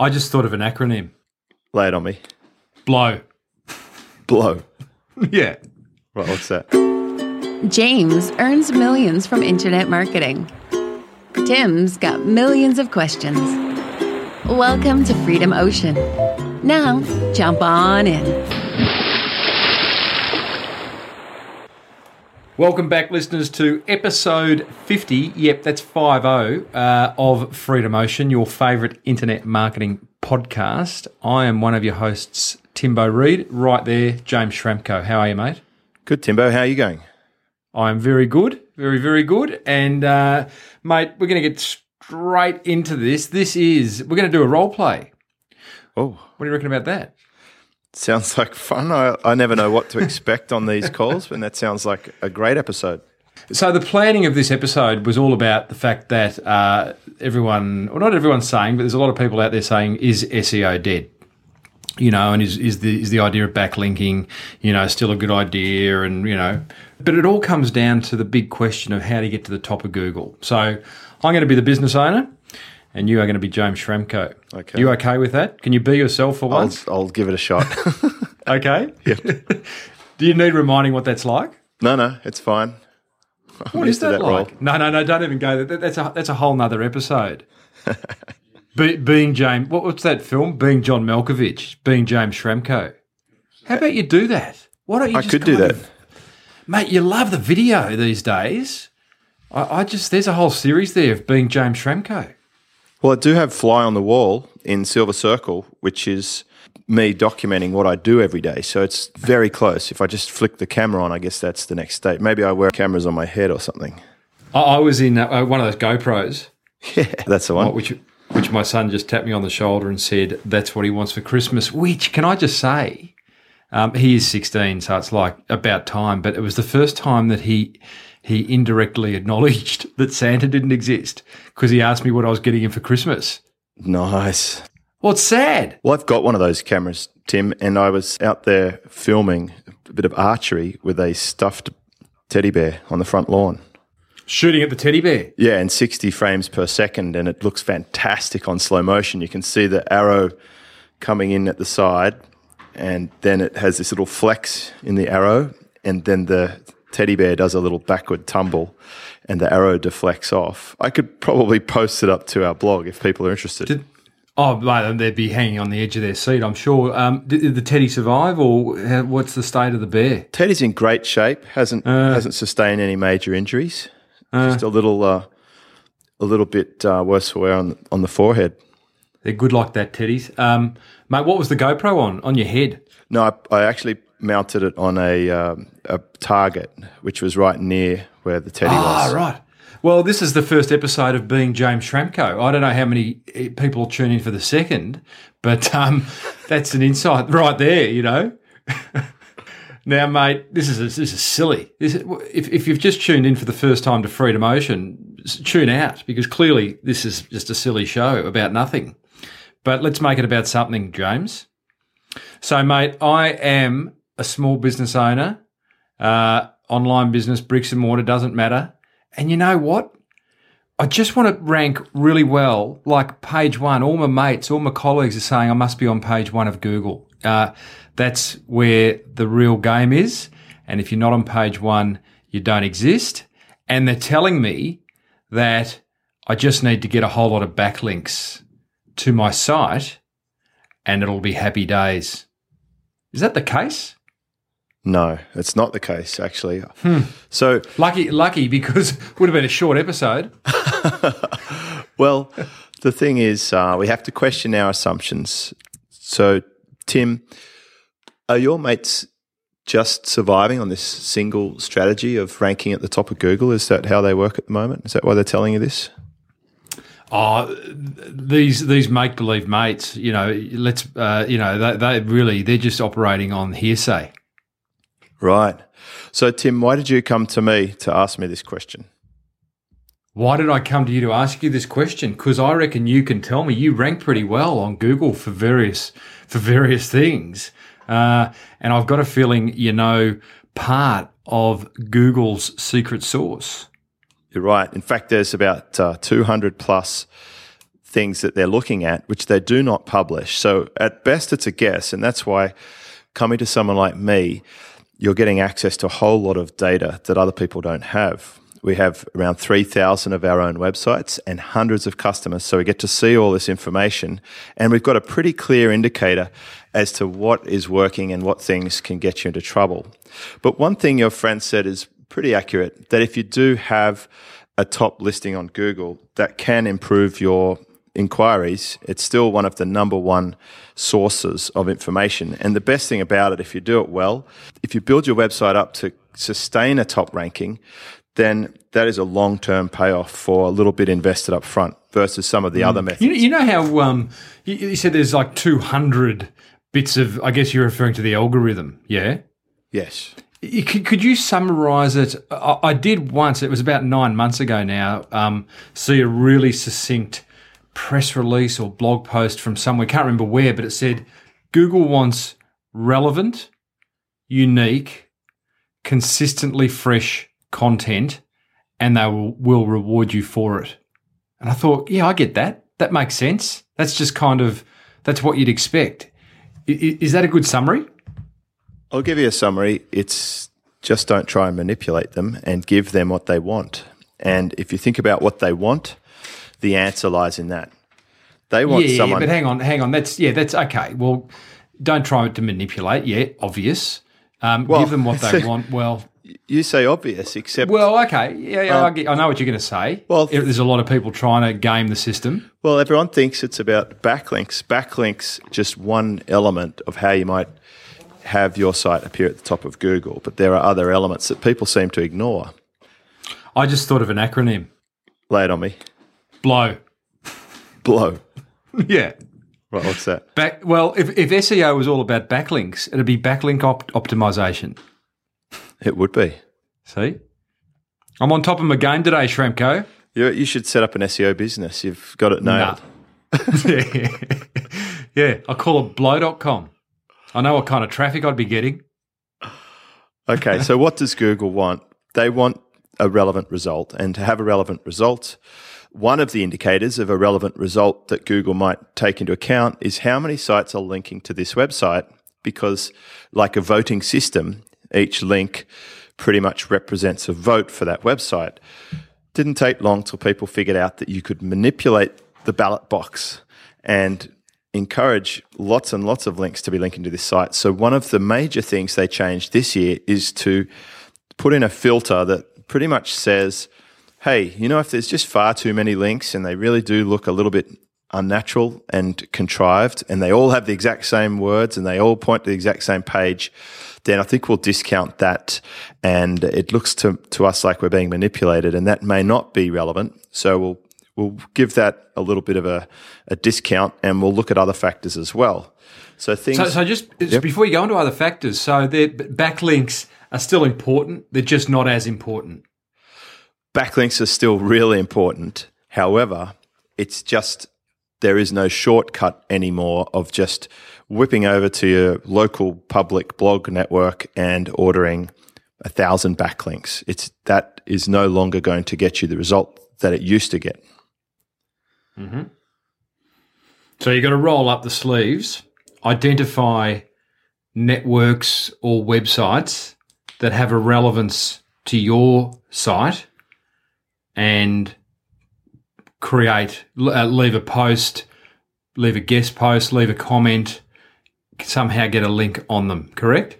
I just thought of an acronym. Lay it on me. Blow. Blow. Yeah. Right, what's that? James earns millions from internet marketing. Tim's got millions of questions. Welcome to Freedom Ocean. Now, jump on in. Welcome back, listeners, to episode 50. Yep, that's 50 uh, of Freedom Ocean, your favourite internet marketing podcast. I am one of your hosts, Timbo Reid. Right there, James Schramko. How are you, mate? Good, Timbo. How are you going? I am very good, very, very good. And, uh, mate, we're going to get straight into this. This is, we're going to do a role play. Oh, What do you reckon about that? Sounds like fun. I, I never know what to expect on these calls, but that sounds like a great episode. So the planning of this episode was all about the fact that uh, everyone, well, not everyone's saying, but there's a lot of people out there saying, "Is SEO dead?" You know, and is is the is the idea of backlinking, you know, still a good idea? And you know, but it all comes down to the big question of how to get to the top of Google. So I'm going to be the business owner, and you are going to be James Schramko. Okay. You okay with that? Can you be yourself for I'll, once? I'll give it a shot. Okay. Do you need reminding what that's like? no, no, it's fine. I'm What is that, role. like? No, no, no. Don't even go there. That- That's a that's a whole nother episode. Be, being James, what, what's that film? Being John Malkovich, being James Schramko. How about you do that? Why don't you? I could do that. of- mate. You love the video these days. I, I just there's a whole series there of being James Schramko. Well, I do have Fly on the Wall in Silver Circle, which is me documenting what I do every day. So it's very close. If I just flick the camera on, I guess that's the next state. Maybe I wear cameras on my head or something. I, was in uh, one of those GoPros, Yeah, that's the one. which which my son just tapped me on the shoulder and said that's what he wants for Christmas. Which can I just say? Um, he is 16, so it's like about time. But it was the first time that he he indirectly acknowledged that Santa didn't exist because he asked me what I was getting him for Christmas. Nice. Well, it's sad. Well, I've got one of those cameras, Tim, and I was out there filming a bit of archery with a stuffed teddy bear on the front lawn. Shooting at the teddy bear. Yeah, in 60 frames per second, and it looks fantastic on slow motion. You can see the arrow coming in at the side, and then it has this little flex in the arrow, and then the teddy bear does a little backward tumble, and the arrow deflects off. I could probably post it up to our blog if people are interested. Oh, mate, they'd be hanging on the edge of their seat, I'm sure. Um, did, did the teddy survive, or how, what's the state of the bear? Teddy's in great shape. hasn't hasn't sustained any major injuries. Just a little uh, a little bit uh, worse for wear on on the forehead. They're good like that, teddies. Um, mate, what was the GoPro on? On your head? No, I, I actually mounted it on a um, a target, which was right near where the teddy Ah, was. right. Well, this is the first episode of Being James Schramko. I don't know how many eh, people tune in for the second, but um, that's an insight right there, you know. now, mate, this is this is silly. This is, if, if you've just tuned in for the first time to Freedom Ocean, tune out because clearly this is just a silly show about nothing. But let's make it about something, James. So, mate, I am a small business owner, uh, online business, bricks and mortar, doesn't matter. And you know what? I just want to rank really well, like page one. All my mates, all my colleagues are saying I must be on page one of Google. Uh, that's where the real game is. And if you're not on page one, you don't exist. And they're telling me that I just need to get a whole lot of backlinks to my site and it'll be happy days. Is that the case? No, it's not the case actually. Hmm. So, Lucky, lucky, because it would have been a short episode. well, the thing is, uh, we have to question our assumptions. So, Tim, are your mates just surviving on this single strategy of ranking at the top of Google? Is that how they work at the moment? Is that why they're telling you this? Oh, these these make believe mates, you know, let's, uh, you know, they, they really they're just operating on hearsay. Right. So, Tim, why did you come to me to ask me this question? Why did I come to you to ask you this question? Because I reckon you can tell me you rank pretty well on Google for various for various things, uh, and I've got a feeling you know part of Google's secret sauce. You're right. In fact, there's about uh, 200 plus things that they're looking at, which they do not publish. So at best, it's a guess. And that's why coming to someone like me, you're getting access to a whole lot of data that other people don't have. We have around 3,000 of our own websites and hundreds of customers. So we get to see all this information and we've got a pretty clear indicator as to what is working and what things can get you into trouble. But one thing your friend said is pretty accurate that if you do have a top listing on Google, that can improve your inquiries, it's still one of the number one sources of information. And the best thing about it, if you do it well, if you build your website up to sustain a top ranking, then that is a long term payoff for a little bit invested up front versus some of the other methods. You, you know how um, you, you said there's like 200 bits of, I guess you're referring to the algorithm, yeah? Yes. Could, could you summarize it? I, I did once, it was about nine months ago now, um, see a really succinct press release or blog post from somewhere, can't remember where, but it said Google wants relevant, unique, consistently fresh content, and they will, will reward you for it. And I thought, yeah, I get that. That makes sense. That's just kind of, that's what you'd expect. Is that a good summary? I'll give you a summary. It's just don't try and manipulate them and give them what they want. And if you think about what they want, the answer lies in that. They want yeah, someone. but hang on, hang on. That's yeah, that's okay. Well, don't try to manipulate. Yeah, obvious. Um, Well, give them what they want. Well, you say obvious, except well, okay. Yeah, yeah I, get, I know what you're going to say. well, If there's a lot of people trying to game the system. Well, everyone thinks it's about backlinks. Backlinks just one element of how you might have your site appear at the top of Google, but there are other elements that people seem to ignore. I just thought of an acronym. Lay it on me. Blow. Blow. yeah. Right, what's that? Back. Well, if, if SEO was all about backlinks, it'd be backlink op- optimization. It would be. See, I'm on top of my game today, Schramko. You, you should set up an SEO business. You've got it nailed. yeah. yeah, I call it blow.com. I know what kind of traffic I'd be getting. Okay, so what does Google want? They want a relevant result. And to have a relevant result, one of the indicators of a relevant result that Google might take into account is how many sites are linking to this website. Because, like a voting system, each link pretty much represents a vote for that website. Didn't take long till people figured out that you could manipulate the ballot box and encourage lots and lots of links to be linking to this site. So one of the major things they changed this year is to put in a filter that pretty much says, hey, you know, if there's just far too many links and they really do look a little bit unnatural and contrived and they all have the exact same words and they all point to the exact same page, then I think we'll discount that and it looks to, to us like we're being manipulated and that may not be relevant. So we'll we'll give that a little bit of a, a discount and we'll look at other factors as well. So things So, so just just before you go on to other factors, so the backlinks are still important. They're just not as important. Backlinks are still really important. However, it's just there is no shortcut anymore of just whipping over to your local public blog network and ordering a thousand backlinks. It's that is no longer going to get you the result that it used to get. Mm-hmm. So you've got to roll up the sleeves, identify networks or websites that have a relevance to your site, and create, uh, leave a post, leave a guest post, leave a comment, somehow get a link on them. Correct?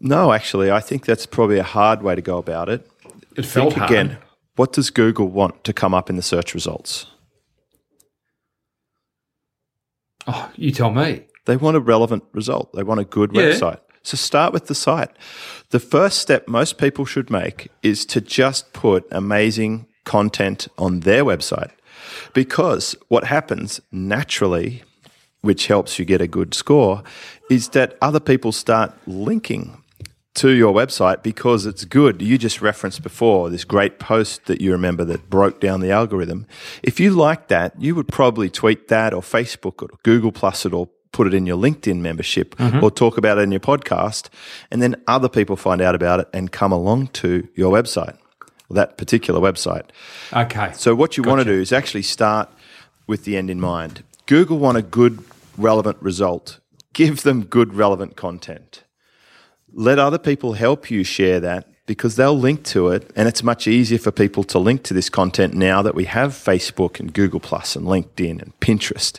No, actually, I think that's probably a hard way to go about it. It felt hard. again. What does Google want to come up in the search results? Oh, you tell me. They want a relevant result. They want a good Yeah. website. So start with the site. The first step most people should make is to just put amazing content on their website. Because what happens naturally, which helps you get a good score, is that other people start linking to your website because it's good. You just referenced before this great post that you remember that broke down the algorithm. If you like that, you would probably tweet that or Facebook it or Google Plus it or put it in your LinkedIn membership mm-hmm. or talk about it in your podcast. And then other people find out about it and come along to your website, that particular website. Okay. So what you want to do is actually start with the end in mind. Google want a good, relevant result. Give them good, relevant content. Let other people help you share that because they'll link to it and it's much easier for people to link to this content now that we have Facebook and Google Plus and LinkedIn and Pinterest.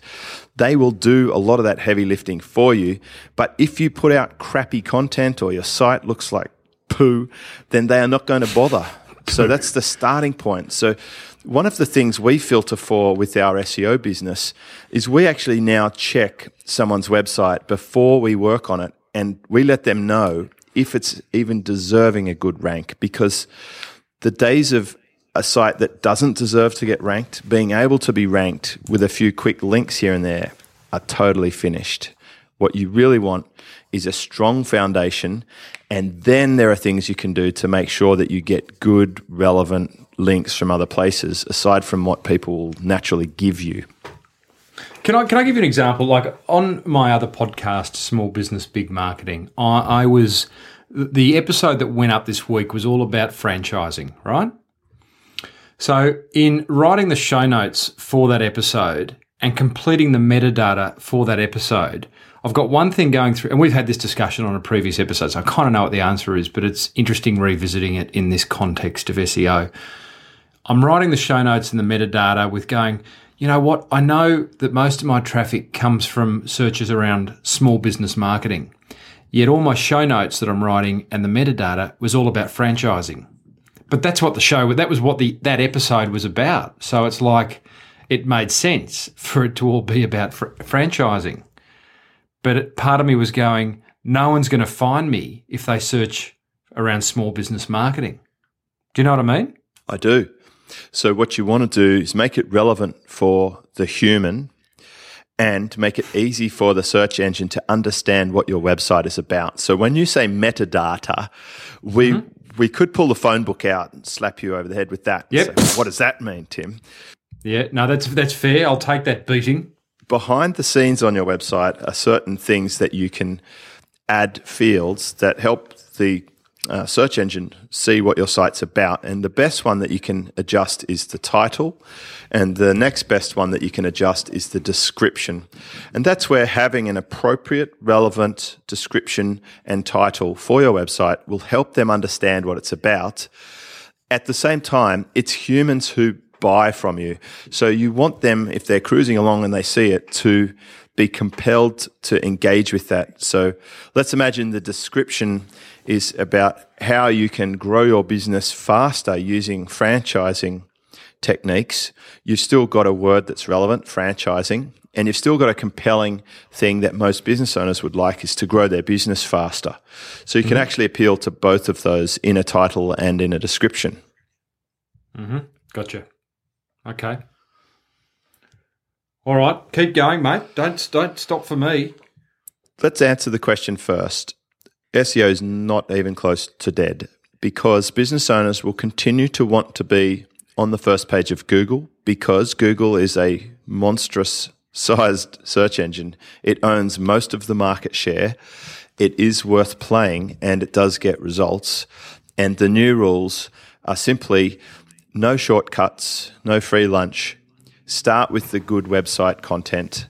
They will do a lot of that heavy lifting for you. But if you put out crappy content or your site looks like poo, then they are not going to bother. So that's the starting point. So one of the things we filter for with our SEO business is we actually now check someone's website before we work on it and we let them know if it's even deserving a good rank because the days of a site that doesn't deserve to get ranked, being able to be ranked with a few quick links here and there, are totally finished. What you really want is a strong foundation, and then there are things you can do to make sure that you get good, relevant links from other places, aside from what people will naturally give you. Can I can I give you an example? Like on my other podcast, Small Business Big Marketing, I, I was the episode that went up this week was all about franchising, right? So in writing the show notes for that episode and completing the metadata for that episode, I've got one thing going through, and we've had this discussion on a previous episode, so I kind of know what the answer is, but it's interesting revisiting it in this context of SEO. I'm writing the show notes and the metadata with going, you know what? I know that most of my traffic comes from searches around small business marketing. Yet all my show notes that I'm writing and the metadata was all about franchising. But that's what the show that was what the that episode was about. So it's like it made sense for it to all be about fr- franchising. But it, part of me was going, no one's going to find me if they search around small business marketing. Do you know what I mean? I do. So what you want to do is make it relevant for the human and make it easy for the search engine to understand what your website is about. So when you say metadata, we mm-hmm. We could pull the phone book out and slap you over the head with that. Yep. What does that mean, Tim? Yeah, no, that's that's fair. I'll take that beating. Behind the scenes on your website are certain things that you can add fields that help the uh, search engine see what your site's about. And the best one that you can adjust is the title. And the next best one that you can adjust is the description. And that's where having an appropriate, relevant description and title for your website will help them understand what it's about. At the same time, it's humans who buy from you. So you want them, if they're cruising along and they see it, to be compelled to engage with that. So let's imagine the description is about how you can grow your business faster using franchising techniques. You've still got a word that's relevant, franchising, and you've still got a compelling thing that most business owners would like is to grow their business faster. So you can mm-hmm. actually appeal to both of those in a title and in a description. Mm-hmm. Gotcha. Okay. All right, keep going, mate. Don't don't stop for me. Let's answer the question first. SEO is not even close to dead because business owners will continue to want to be on the first page of Google because Google is a monstrous sized search engine. It owns most of the market share. It is worth playing and it does get results. And the new rules are simply no shortcuts, no free lunch, start with the good website content,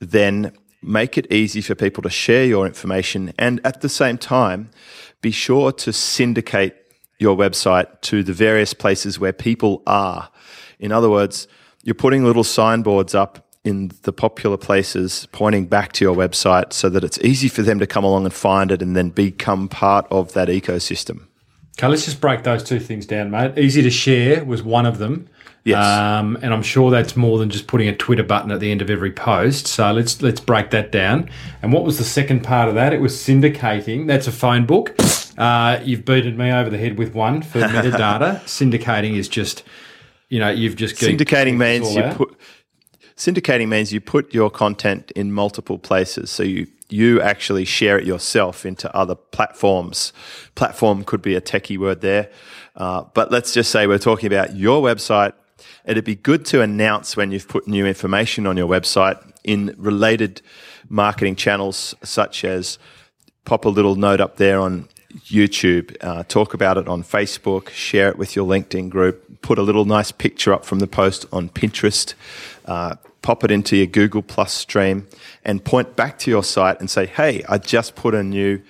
then make it easy for people to share your information, and at the same time, be sure to syndicate your website to the various places where people are. In other words, you're putting little signboards up in the popular places pointing back to your website so that it's easy for them to come along and find it and then become part of that ecosystem. Okay, let's just break those two things down, mate. Easy to share was one of them. Yes. Um, and I'm sure that's more than just putting a Twitter button at the end of every post. So let's let's break that down. And what was the second part of that? It was syndicating. That's a phone book. Uh, you've beaten me over the head with one for metadata. syndicating is just, you know, you've just syndicating means you out. put syndicating means you put your content in multiple places. So you you actually share it yourself into other platforms. Platform could be a techie word there. Uh, but let's just say we're talking about your website it'd be good to announce when you've put new information on your website in related marketing channels, such as pop a little note up there on YouTube, uh, talk about it on Facebook, share it with your LinkedIn group, put a little nice picture up from the post on Pinterest. Uh, pop it into your Google Plus stream, and point back to your site and say, hey, I just put a new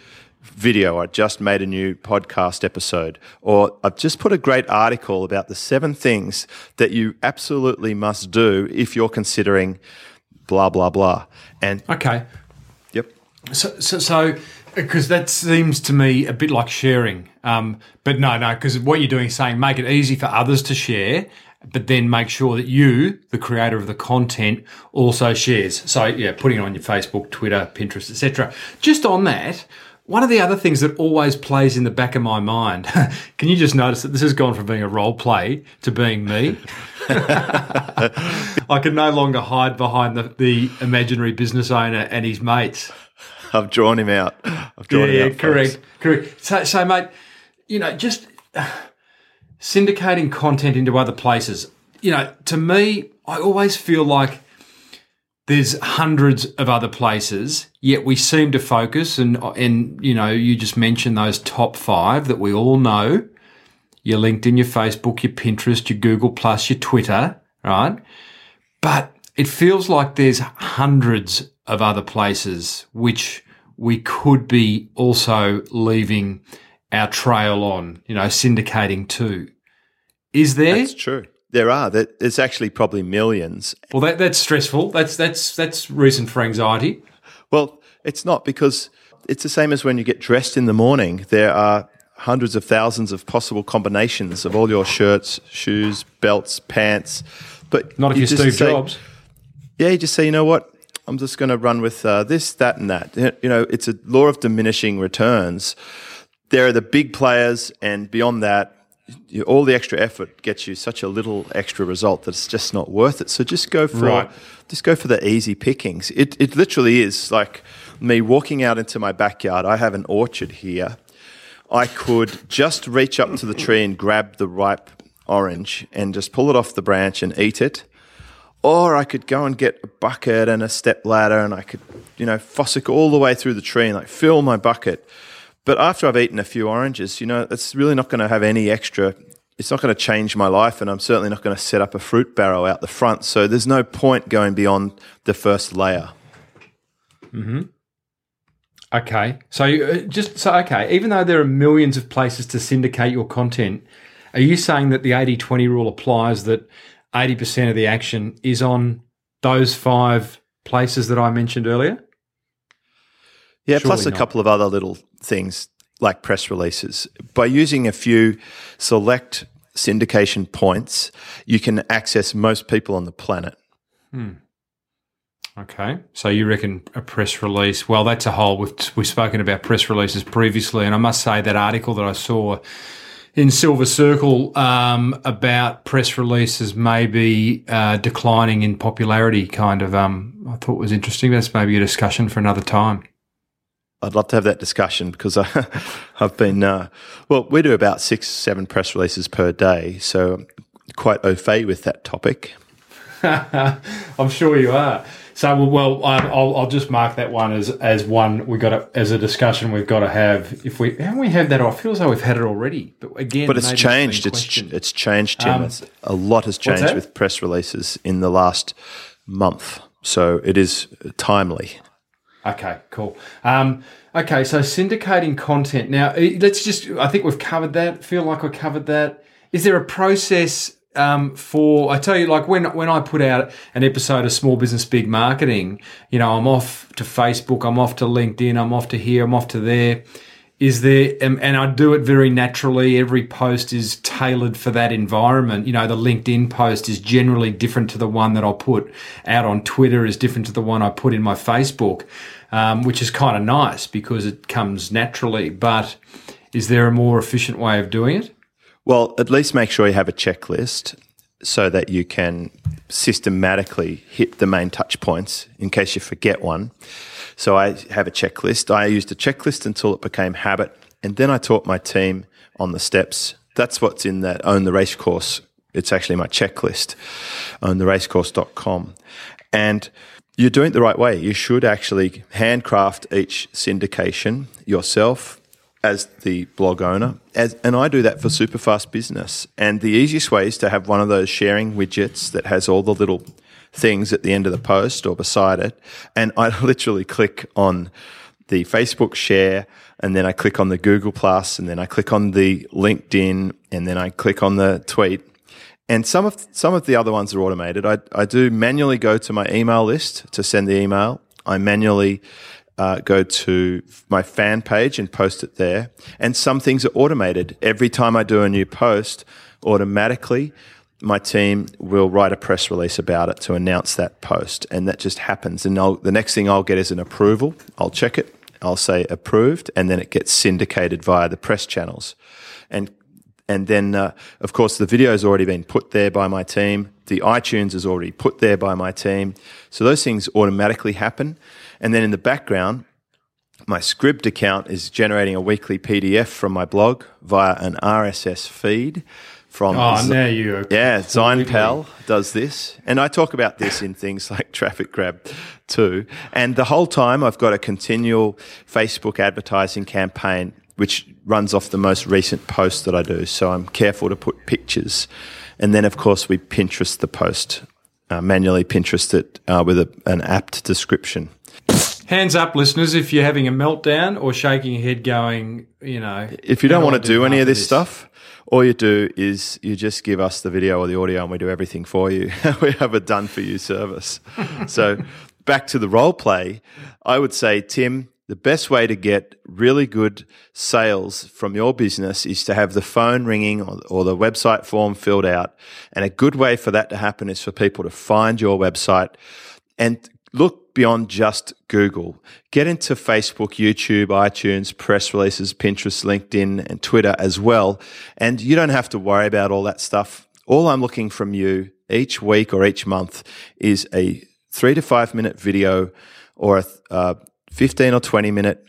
video, I just made a new podcast episode, or I've just put a great article about the seven things that you absolutely must do if you're considering blah, blah, blah. And Okay. yep. So, so, so because that seems to me a bit like sharing. Um, but no, no, because what you're doing is saying make it easy for others to share, but then make sure that you, the creator of the content, also shares. So yeah, putting it on your Facebook, Twitter, Pinterest, etc. Just on that. One of the other things that always plays in the back of my mind, can you just notice that this has gone from being a role play to being me? I can no longer hide behind the, the imaginary business owner and his mates. I've drawn him out. I've drawn Yeah, him out. correct, folks. correct. So, so, mate, you know, just uh, syndicating content into other places. You know, to me, I always feel like there's hundreds of other places, yet we seem to focus. And and you know, you just mentioned those top five that we all know: your LinkedIn, your Facebook, your Pinterest, your Google Plus, your Twitter, right? But it feels like there's hundreds of other places which we could be also leaving our trail on, you know, syndicating to. Is there? That's true. There are. There- There's actually probably millions. well, that, that's stressful. That's that's that's reason for anxiety. Well, it's not because it's the same as when you get dressed in the morning. There are hundreds of thousands of possible combinations of all your shirts, shoes, belts, pants. But Not if you you're Steve say- Jobs. Yeah, you just say, you know what? I'm just going to run with uh, this, that, and that. You know, it's a law of diminishing returns. There are the big players, and beyond that, you, all the extra effort gets you such a little extra result that it's just not worth it. So just go for Right. just go for the easy pickings. It it literally is like me walking out into my backyard. I have an orchard here. I could just reach up to the tree and grab the ripe orange and just pull it off the branch and eat it. Or I could go and get a bucket and a step ladder and I could, you know, fossick all the way through the tree and like fill my bucket. But after I've eaten a few oranges, you know, it's really not going to have any extra. It's not going to change my life, and I'm certainly not going to set up a fruit barrow out the front. So there's no point going beyond the first layer. Hmm. Okay, so uh, just so okay, even though there are millions of places to syndicate your content, are you saying that the 80-20 rule applies that 80% of the action is on those five places that I mentioned earlier? Yeah, Surely plus a not. couple of other little things like press releases. By using a few select syndication points, you can access most people on the planet. Okay, so you reckon a press release? Well, that's a whole. We've we've spoken about press releases previously, and I must say that article that I saw in Silver Circle um, about press releases maybe uh, declining in popularity, kind of, um, I thought was interesting. That's maybe a discussion for another time. I'd love to have that discussion because I, I've been, uh, well, we do about six, seven press releases per day. So I'm quite au fait with that topic. I'm sure you are. So well, I'll, I'll just mark that one as as one we got to, as a discussion we've got to have. If we haven't we had that, I feel as though we've had it already. But again, But it's changed. It's questioned. it's changed, Tim. Um, It's- a lot has changed with press releases in the last month. So it is timely. Okay, cool. Um, okay, so syndicating content. Now, eh, let's just, I think we've covered that. Feel like we covered that. Is there a process um, for, I tell you, like when, when I put out an episode of Small Business Big Marketing, you know, I'm off to Facebook, I'm off to LinkedIn, I'm off to here, I'm off to there. Is there, and I do it very naturally. Every post is tailored for that environment. You know, the LinkedIn post is generally different to the one that I'll put out on Twitter, is different to the one I put in my Facebook, um, which is kind of nice because it comes naturally. But is there a more efficient way of doing it? Well, at least make sure you have a checklist so that you can systematically hit the main touch points in case you forget one. So I have a checklist. I used a checklist until it became habit. And then I taught my team on the steps. That's what's in that Own the Race course. It's actually my checklist, owntheracecourse.com. And you're doing it the right way. You should actually handcraft each syndication yourself as the blog owner. As, and I do that for Superfast Business. And the easiest way is to have one of those sharing widgets that has all the little things at the end of the post or beside it. And I literally click on the Facebook share and then I click on the Google Plus and then I click on the LinkedIn and then I click on the tweet. And some of some of the other ones are automated. I, I do manually go to my email list to send the email. I manually uh, go to my fan page and post it there. And some things are automated. Every time I do a new post, automatically my team will write a press release about it to announce that post, and that just happens. And I'll, the next thing I'll get is an approval. I'll check it. I'll say approved, and then it gets syndicated via the press channels. And and then, uh, of course, the video has already been put there by my team. The iTunes is already put there by my team. So those things automatically happen. And then in the background, my Scribd account is generating a weekly PDF from my blog via an RSS feed from Oh, now you are yeah, ZignPal does this. And I talk about this in things like Traffic Grab too. And the whole time I've got a continual Facebook advertising campaign which runs off the most recent post that I do. So I'm careful to put pictures. And then, of course, we Pinterest the post, uh, manually Pinterest it uh, with a, an apt description. Hands up, listeners, if you're having a meltdown or shaking your head going, you know. If you don't want to do any half of this stuff, all you do is you just give us the video or the audio and we do everything for you. we have a done for you service. so back to the role play, I would say, Tim, the best way to get really good sales from your business is to have the phone ringing or, or the website form filled out. And a good way for that to happen is for people to find your website and look beyond just Google. Get into Facebook, YouTube, iTunes, press releases, Pinterest, LinkedIn, and Twitter as well. And you don't have to worry about all that stuff. All I'm looking from you each week or each month is a three to five minute video or a uh, 15 or 20 minute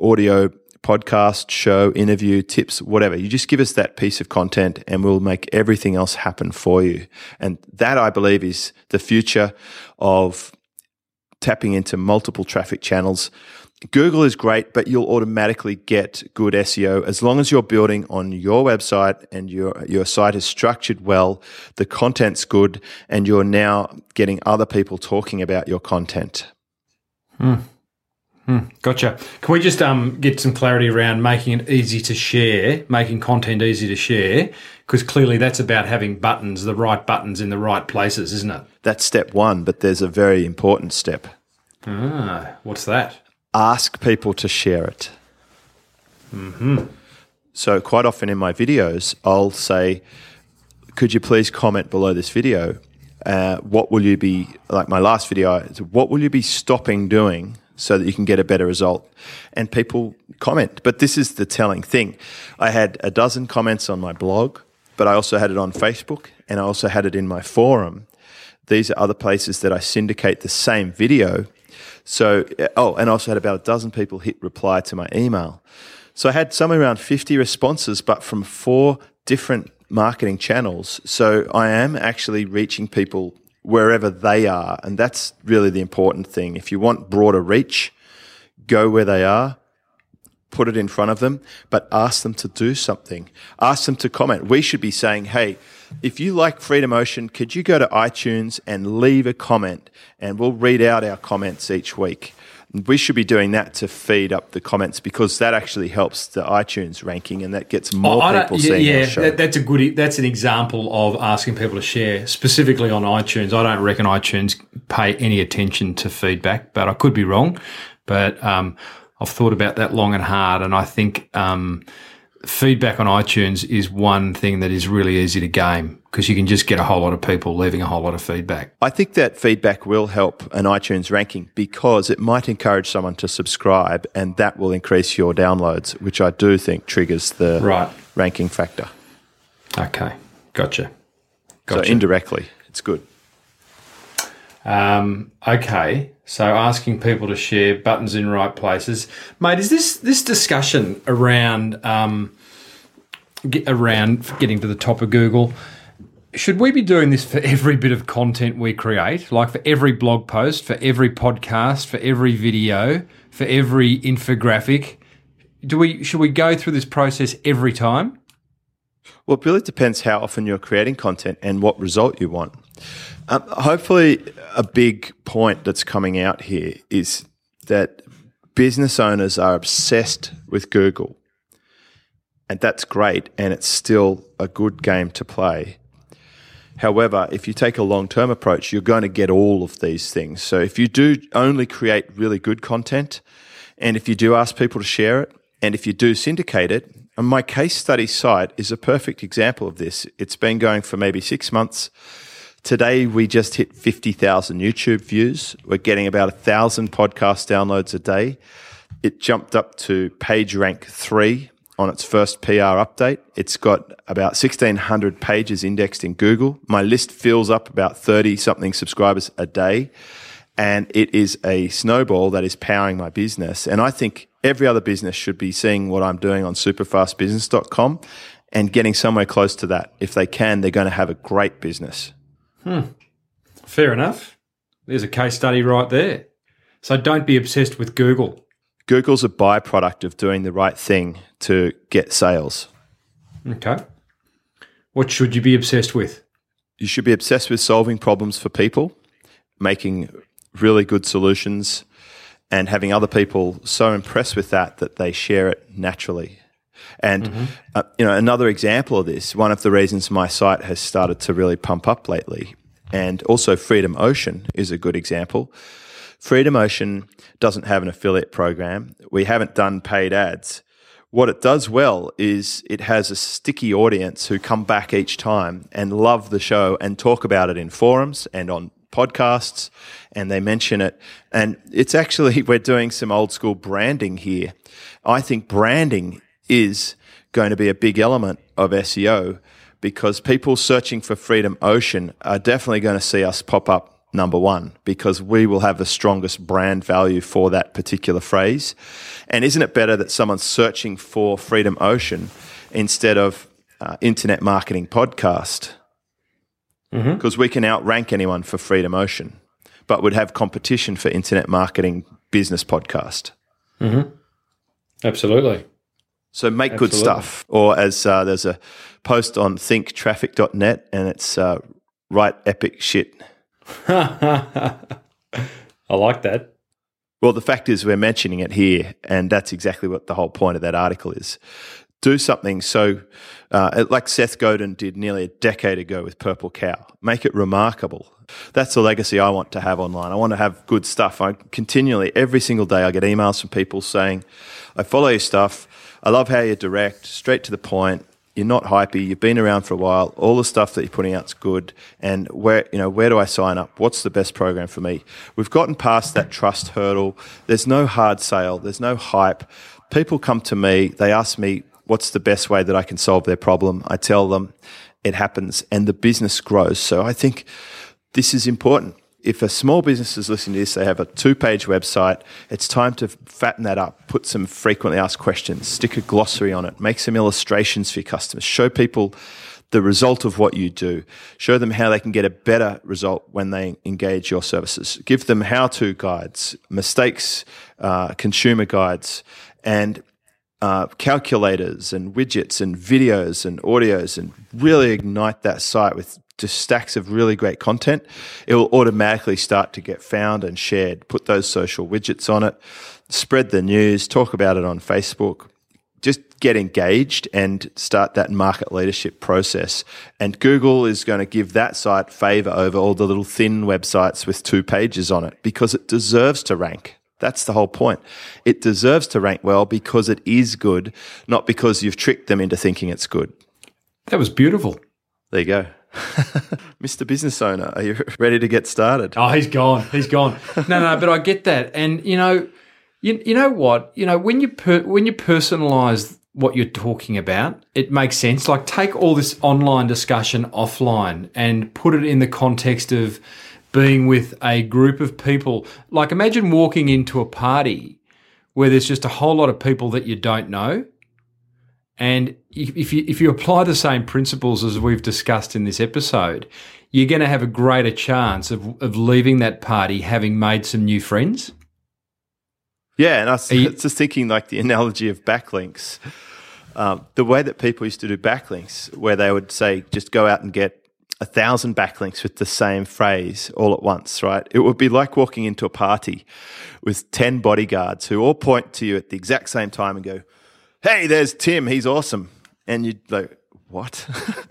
audio podcast, show, interview, tips, whatever. You just give us that piece of content and we'll make everything else happen for you. And that I believe is the future of tapping into multiple traffic channels. Google is great, but you'll automatically get good SEO as long as you're building on your website and your your site is structured well, the content's good, and you're now getting other people talking about your content. Hmm. Gotcha. Can we just um, get some clarity around making it easy to share, making content easy to share? Because clearly that's about having buttons, the right buttons in the right places, isn't it? That's step one, but there's a very important step. Ah, what's that? ask people to share it. Hmm. So, quite often in my videos, I'll say, Could you please comment below this video? Uh, what will you be, like my last video, what will you be stopping doing so that you can get a better result? And people comment. But this is the telling thing. I had a dozen comments on my blog, but I also had it on Facebook and I also had it in my forum. These are other places that I syndicate the same video. So, uh, oh, and I also had about a dozen people hit reply to my email. So I had somewhere around 50 responses, but from four different marketing channels. So I am actually reaching people wherever they are. And that's really the important thing. If you want broader reach, go where they are, put it in front of them, but ask them to do something. Ask them to comment. We should be saying, hey, if you like Freedom Ocean, could you go to iTunes and leave a comment? And we'll read out our comments each week. We should be doing that to feed up the comments because that actually helps the iTunes ranking and that gets more Oh, I don't- people yeah, seeing yeah, our show. that- that's a good. That's an example of asking people to share, specifically on iTunes. I don't reckon iTunes pay any attention to feedback, but I could be wrong. But um, I've thought about that long and hard, and I think um, feedback on iTunes is one thing that is really easy to game because you can just get a whole lot of people leaving a whole lot of feedback. I think that feedback will help an iTunes ranking because it might encourage someone to subscribe and that will increase your downloads, which I do think triggers the Right. ranking factor. Okay, gotcha. So Gotcha. indirectly, it's good. Um, okay, so asking people to share buttons in right places, mate. Is this this discussion around um, get, around getting to the top of Google? Should we be doing this for every bit of content we create, like for every blog post, for every podcast, for every video, for every infographic? Do we should we go through this process every time? Well, it really depends how often you're creating content and what result you want. Um, hopefully, a big point that's coming out here is that business owners are obsessed with Google. And that's great, and it's still a good game to play. However, if you take a long term approach, you're going to get all of these things. So if you do only create really good content, and if you do ask people to share it, and if you do syndicate it, and my case study site is a perfect example of this. It's been going for maybe six months. Today, we just hit 50,000 YouTube views. We're getting about a thousand podcast downloads a day. It jumped up to page rank three on its first PR update. It's got about 1,600 pages indexed in Google. My list fills up about 30 something subscribers a day. And it is a snowball that is powering my business. And I think every other business should be seeing what I'm doing on superfastbusiness.com and getting somewhere close to that. If they can, they're going to have a great business. Hmm. Fair enough. There's a case study right there. So don't be obsessed with Google. Google's a byproduct of doing the right thing to get sales. Okay. What should you be obsessed with? You should be obsessed with solving problems for people, making really good solutions, and having other people so impressed with that that they share it naturally. And uh, you know, another example of this, one of the reasons my site has started to really pump up lately, and also Freedom Ocean is a good example. Freedom Ocean doesn't have an affiliate program. We haven't done paid ads. What it does well is it has a sticky audience who come back each time and love the show and talk about it in forums and on podcasts and they mention it. And it's actually, we're doing some old school branding here. I think branding is going to be a big element of SEO because people searching for Freedom Ocean are definitely going to see us pop up number one because we will have the strongest brand value for that particular phrase. And isn't it better that someone's searching for Freedom Ocean instead of uh, Internet Marketing Podcast? Because we can outrank anyone for Freedom Ocean, but would have competition for Internet Marketing Business Podcast. Absolutely. So make good stuff. Or as uh, there's a post on thinktraffic.net and it's uh, write epic shit. I like that. Well, the fact is, we're mentioning it here, and that's exactly what the whole point of that article is. Do something so, uh, like Seth Godin did nearly a decade ago with Purple Cow. Make it remarkable. That's the legacy I want to have online. I want to have good stuff. I continually, every single day, I get emails from people saying, I follow your stuff. I love how you're direct, straight to the point. You're not hypey. You've been around for a while. All the stuff that you're putting out's good. And where you know where do I sign up? What's the best program for me? We've gotten past that trust hurdle. There's no hard sale. There's no hype. People come to me. They ask me what's the best way that I can solve their problem. I tell them it happens, and the business grows. So I think this is important. If a small business is listening to this, they have a two page website, it's time to fatten that up, put some frequently asked questions, stick a glossary on it, make some illustrations for your customers, show people the result of what you do, show them how they can get a better result when they engage your services, give them how to guides, mistakes, uh, consumer guides, and uh, calculators and widgets and videos and audios and really ignite that site with just stacks of really great content, it will automatically start to get found and shared. Put those social widgets on it, spread the news, talk about it on Facebook. Just get engaged and start that market leadership process. And Google is going to give that site favor over all the little thin websites with two pages on it because it deserves to rank. That's the whole point. It deserves to rank well because it is good, not because you've tricked them into thinking it's good. That was beautiful. There you go. Mr. Business Owner, are you ready to get started? Oh, he's gone. He's gone. No, no, but I get that. And you know, you, you know what? You know, when you per, when you personalize what you're talking about, it makes sense. Like take all this online discussion offline and put it in the context of being with a group of people. Like imagine walking into a party where there's just a whole lot of people that you don't know. And if if you if you apply the same principles as we've discussed in this episode, you're going to have a greater chance of, of leaving that party having made some new friends. Yeah, and I was you- just thinking like the analogy of backlinks. Um, the way that people used to do backlinks, where they would say, just go out and get a thousand backlinks with the same phrase all at once, right? It would be like walking into a party with 10 bodyguards who all point to you at the exact same time and go, Hey, there's Tim. He's awesome. And you'd like, what?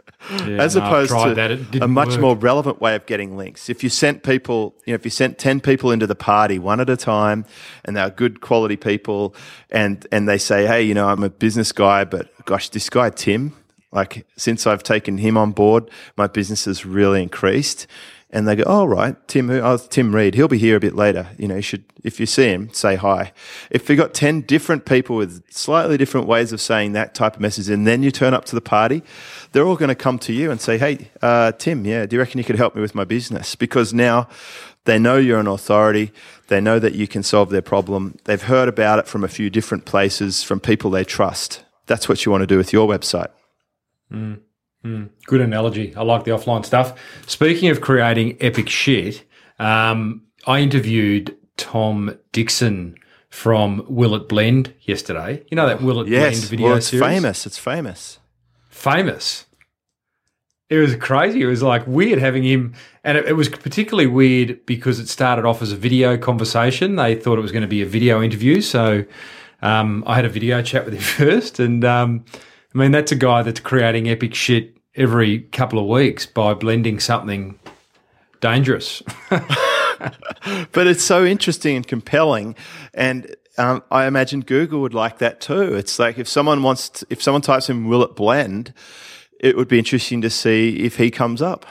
Yeah, As opposed to. A much work. more relevant way of getting links. If you sent people, you know, if you sent 10 people into the party one at a time and they're good quality people and, and they say, Hey, you know, I'm a business guy, but gosh, this guy, Tim, like since I've taken him on board, my business has really increased. And they go, oh, right, Tim, who, oh, Tim Reed. He'll be here a bit later. You know, you should, if you see him, say hi. If you got 10 different people with slightly different ways of saying that type of message, and then you turn up to the party, they're all going to come to you and say, hey, uh, Tim, yeah, do you reckon you could help me with my business? Because now they know you're an authority. They know that you can solve their problem. They've heard about it from a few different places, from people they trust. That's what you want to do with your website. Good analogy. I like the offline stuff. Speaking of creating epic shit, um, I interviewed Tom Dickson from Will It Blend yesterday. You know that Will It Blend Yes, video well, it's series? famous. It's famous. famous. It was crazy. It was like weird having him, and it, it was particularly weird because it started off as a video conversation. They thought it was going to be a video interview, so um, I had a video chat with him first. And um, I mean, that's a guy that's creating epic shit every couple of weeks by blending something dangerous. But it's so interesting and compelling, and um, I imagine Google would like that too. It's like if someone wants, to, if someone types in "Will it blend," it would be interesting to see if he comes up.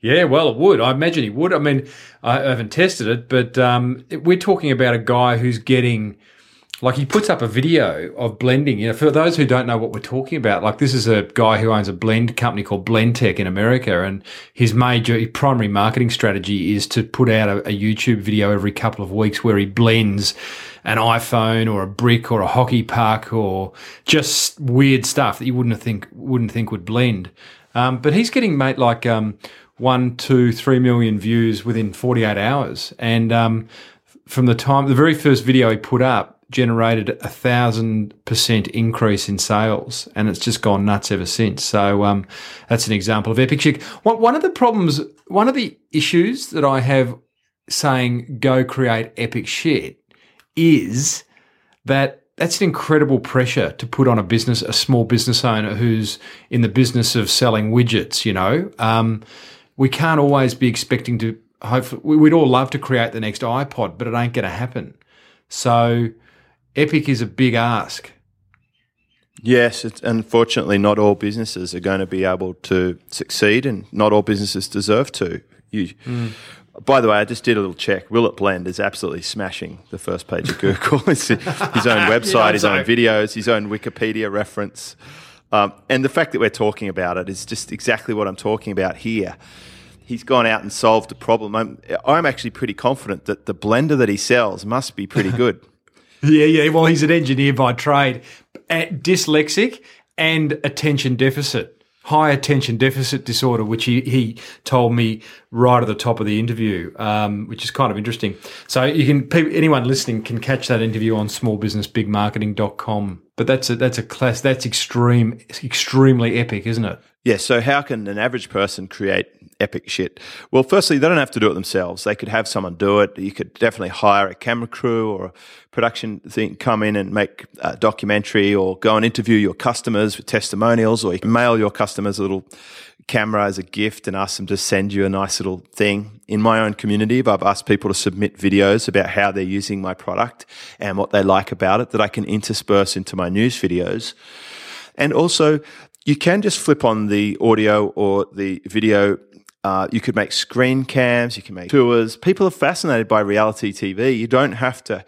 Yeah, well, it would. I imagine he would. I mean, I haven't tested it, but um, we're talking about a guy who's getting, like, he puts up a video of blending. You know, for those who don't know what we're talking about, like, this is a guy who owns a blend company called Blendtec in America, and his major, primary marketing strategy is to put out a, a YouTube video every couple of weeks where he blends an iPhone or a brick or a hockey puck or just weird stuff that you wouldn't think wouldn't think would blend. Um, but he's getting made like um, one, two, three million views within 48 hours. And um, from the time, the very first video he put up generated a thousand percent increase in sales. And it's just gone nuts ever since. So um, that's an example of epic chic. One, of the problems, one of the issues that I have saying go create epic shit is that that's an incredible pressure to put on a business, a small business owner who's in the business of selling widgets. You know, um, we can't always be expecting to. Hopefully, we- we'd all love to create the next iPod, but it ain't going to happen. So, Epic is a big ask. Yes, it's, unfortunately, not all businesses are going to be able to succeed, and not all businesses deserve to. You, By the way, I just did a little check. Will It Blend is absolutely smashing the first page of Google. It's his own website, his own videos, his own Wikipedia reference. Um, and the fact that we're talking about it is just exactly what I'm talking about here. He's gone out and solved a problem. I'm, I'm actually pretty confident that the blender that he sells must be pretty good. Yeah, yeah. Well, he's an engineer by trade, dyslexic and attention deficit, high attention deficit disorder, which he, he told me right at the top of the interview, um, which is kind of interesting. So you can anyone listening can catch that interview on smallbusinessbigmarketing.com. But that's a, that's a class. That's extreme, extremely epic, isn't it? Yeah, so how can an average person create epic shit? Well, firstly, they don't have to do it themselves. They could have someone do it. You could definitely hire a camera crew or a production thing, come in and make a documentary or go and interview your customers with testimonials or you can mail your customers a little camera as a gift and ask them to send you a nice little thing. In my own community, I've asked people to submit videos about how they're using my product and what they like about it that I can intersperse into my news videos. And also, you can just flip on the audio or the video. Uh, you could make screen cams, you can make tours. People are fascinated by reality TV. You don't have to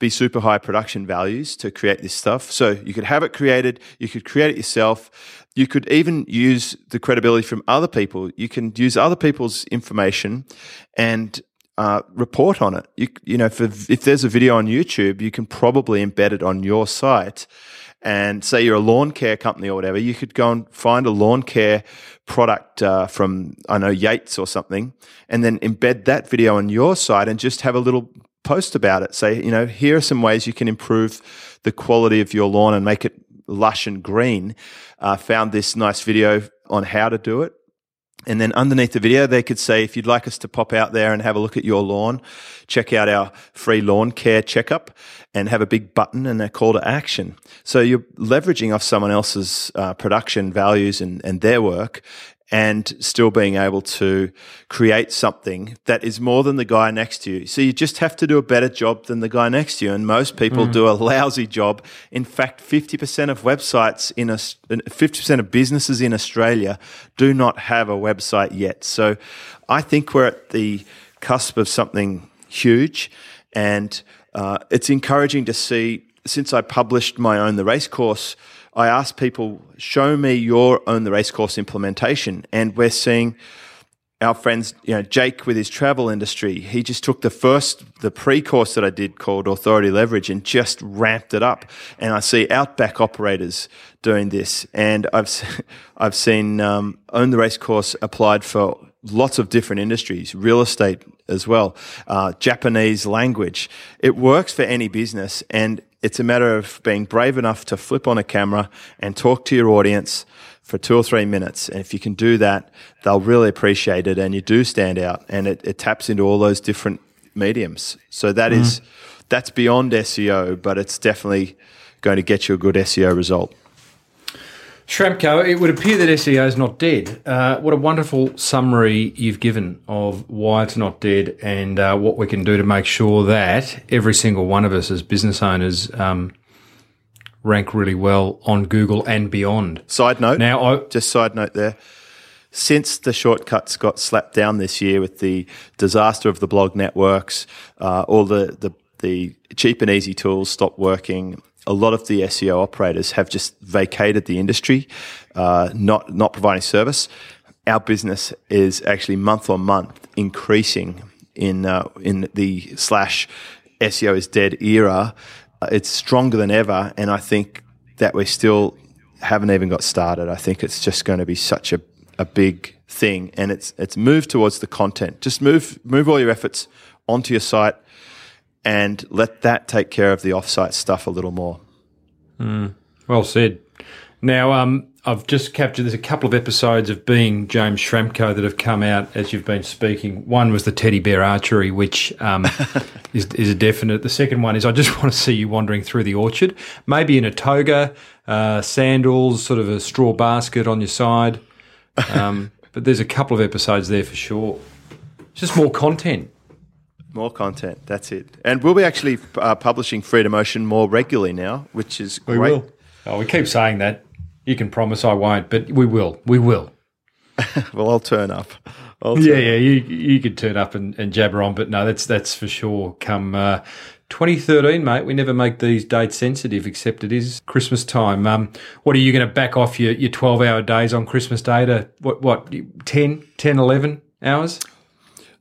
be super high production values to create this stuff. So you could have it created, you could create it yourself. You could even use the credibility from other people. You can use other people's information and uh, report on it. You, you know, if, if there's a video on YouTube, you can probably embed it on your site and say you're a lawn care company or whatever, you could go and find a lawn care product uh, from, I know, Yates or something, and then embed that video on your site and just have a little post about it. Say, you know, here are some ways you can improve the quality of your lawn and make it lush and green. Uh, found this nice video on how to do it. And then underneath the video, they could say, if you'd like us to pop out there and have a look at your lawn, check out our free lawn care checkup and have a big button and a call to action. So you're leveraging off someone else's uh, production values and, and their work and still being able to create something that is more than the guy next to you. So you just have to do a better job than the guy next to you. And most people mm. do a lousy job. In fact, 50% of websites in a, 50% of businesses in Australia do not have a website yet. So I think we're at the cusp of something huge. And uh, it's encouraging to see since I published my own The Race Course I ask people, show me your own the racecourse implementation. And we're seeing our friends, you know, Jake with his travel industry, he just took the first, the pre course that I did called Authority Leverage and just ramped it up. And I see Outback operators doing this. And I've, I've seen um, Own the Race course applied for lots of different industries, real estate as well, uh, Japanese language. It works for any business. And it's a matter of being brave enough to flip on a camera and talk to your audience for two or three minutes. And if you can do that, they'll really appreciate it and you do stand out and it, it taps into all those different mediums. So that mm. is that's beyond SEO, but it's definitely going to get you a good SEO result. Schramko, it would appear that SEO is not dead. Uh, what a wonderful summary you've given of why it's not dead and uh, what we can do to make sure that every single one of us as business owners um, rank really well on Google and beyond. Side note, now I, just side note there. Since the shortcuts got slapped down this year with the disaster of the blog networks, uh, all the, the the cheap and easy tools stopped working a lot of the SEO operators have just vacated the industry, uh, not not providing service. Our business is actually month on month increasing in uh, in the slash SEO is dead era. Uh, it's stronger than ever, and I think that we still haven't even got started. I think it's just going to be such a, a big thing, and it's it's moved towards the content. Just move move all your efforts onto your site and let that take care of the offsite stuff a little more. Mm, well said. Now, um, I've just captured. There's a couple of episodes of being James Schramko that have come out as you've been speaking. One was the teddy bear archery, which um, is, is, a definite. The second one is I just want to see you wandering through the orchard, maybe in a toga, uh, sandals, sort of a straw basket on your side. Um, but there's a couple of episodes there for sure. Just more content. More content. That's it. And we'll be actually uh, publishing Freedom Ocean more regularly now, which is we great. will. Oh, we keep saying that. You can promise I won't, but we will. We will. well, I'll turn up. I'll turn yeah, yeah. You you could turn up and, and jabber on, but no, that's that's for sure. Come uh, 2013, mate. We never make these dates sensitive, except it is Christmas time. Um, what are you going to back off your, your 12 hour days on Christmas Day to what, what 10, 10, 11 hours?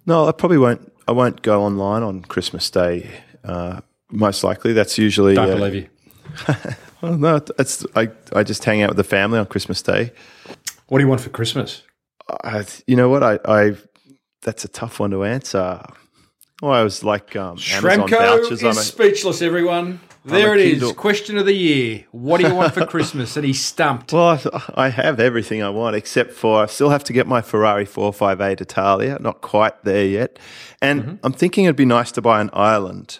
No, I probably won't I won't go online on Christmas Day. Uh, most likely, that's usually. Don't uh, believe you. well, no, it's I. I just hang out with the family on Christmas Day. What do you want for Christmas? I, you know what? I, I. That's a tough one to answer. Oh, I was like um, Schramko is a, speechless. Everyone, there it is. Question of the year. What do you want for Christmas? And he's stumped. Well, I have everything I want except for I still have to get my Ferrari 458 Italia. Not quite there yet. And mm-hmm. I'm thinking it'd be nice to buy an island.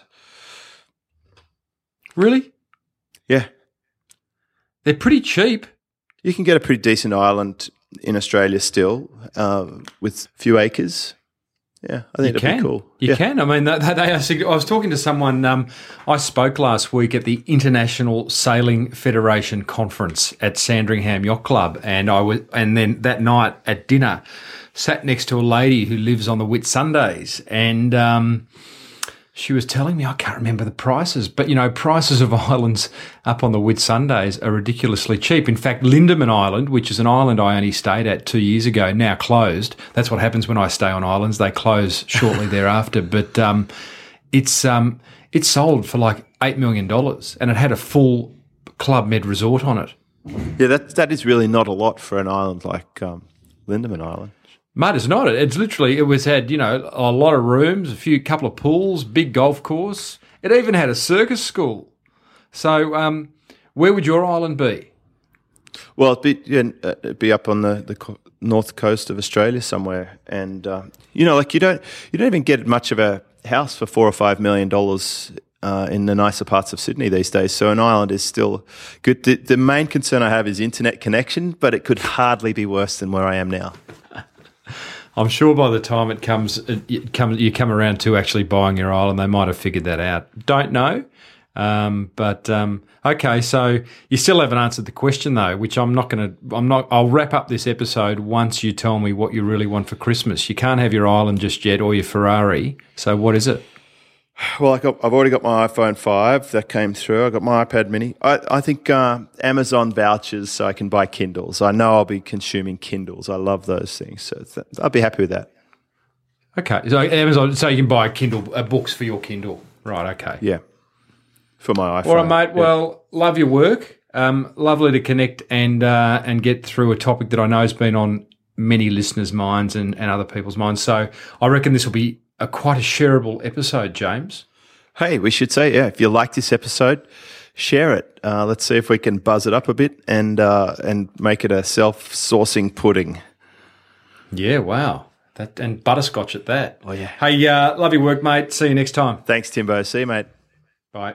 Really? Yeah. They're pretty cheap. You can get a pretty decent island in Australia still uh, with a few acres. Yeah, I think you can. cool. You yeah. can. I mean, they, they, I was talking to someone. Um, I spoke last week at the International Sailing Federation conference at Sandringham Yacht Club, and I was, and then that night at dinner, sat next to a lady who lives on the Whitsundays, and um, she was telling me I can't remember the prices, but you know, prices of islands up on the Whitsundays are ridiculously cheap. In fact, Lindeman Island, which is an island I only stayed at two years ago, now closed. That's what happens when I stay on islands; they close shortly thereafter. But um, it's um, it's sold for like eight million dollars, and it had a full Club Med resort on it. Yeah, that that is really not a lot for an island like um, Lindeman Island. Mate, is not. It's literally, it was had, you know, a lot of rooms, a few couple of pools, big golf course. It even had a circus school. So, um, where would your island be? Well, it'd be, yeah, it'd be up on the, the north coast of Australia somewhere, and uh, you know, like you don't you don't even get much of a house for four or five million dollars. Uh, in the nicer parts of Sydney these days, so an island is still good. The, the main concern I have is internet connection, but it could hardly be worse than where I am now. I'm sure by the time it comes, it come, you come around to actually buying your island, they might have figured that out. Don't know, um, but um, okay. So you still haven't answered the question though, which I'm not going to. I'm not. I'll wrap up this episode once you tell me what you really want for Christmas. You can't have your island just yet or your Ferrari. So what is it? Well, I got, I've already got my iPhone 5 that came through. I got my iPad mini. I, I think uh, Amazon vouchers so I can buy Kindles. I know I'll be consuming Kindles. I love those things. So th- I'll be happy with that. Okay. So Amazon, so you can buy Kindle uh, books for your Kindle. Right. Okay. Yeah. For my iPhone. All right, mate. Yeah. Well, love your work. Um, lovely to connect and uh, and get through a topic that I know has been on many listeners' minds and, and other people's minds. So I reckon this will be a quite a shareable episode, James. Hey, we should say, yeah, if you like this episode, share it. Uh, let's see if we can buzz it up a bit and uh, and make it a self-saucing pudding. Yeah, wow. That and butterscotch at that. Oh, yeah. Hey, uh, love your work, mate. See you next time. Thanks, Timbo. See you, mate. Bye.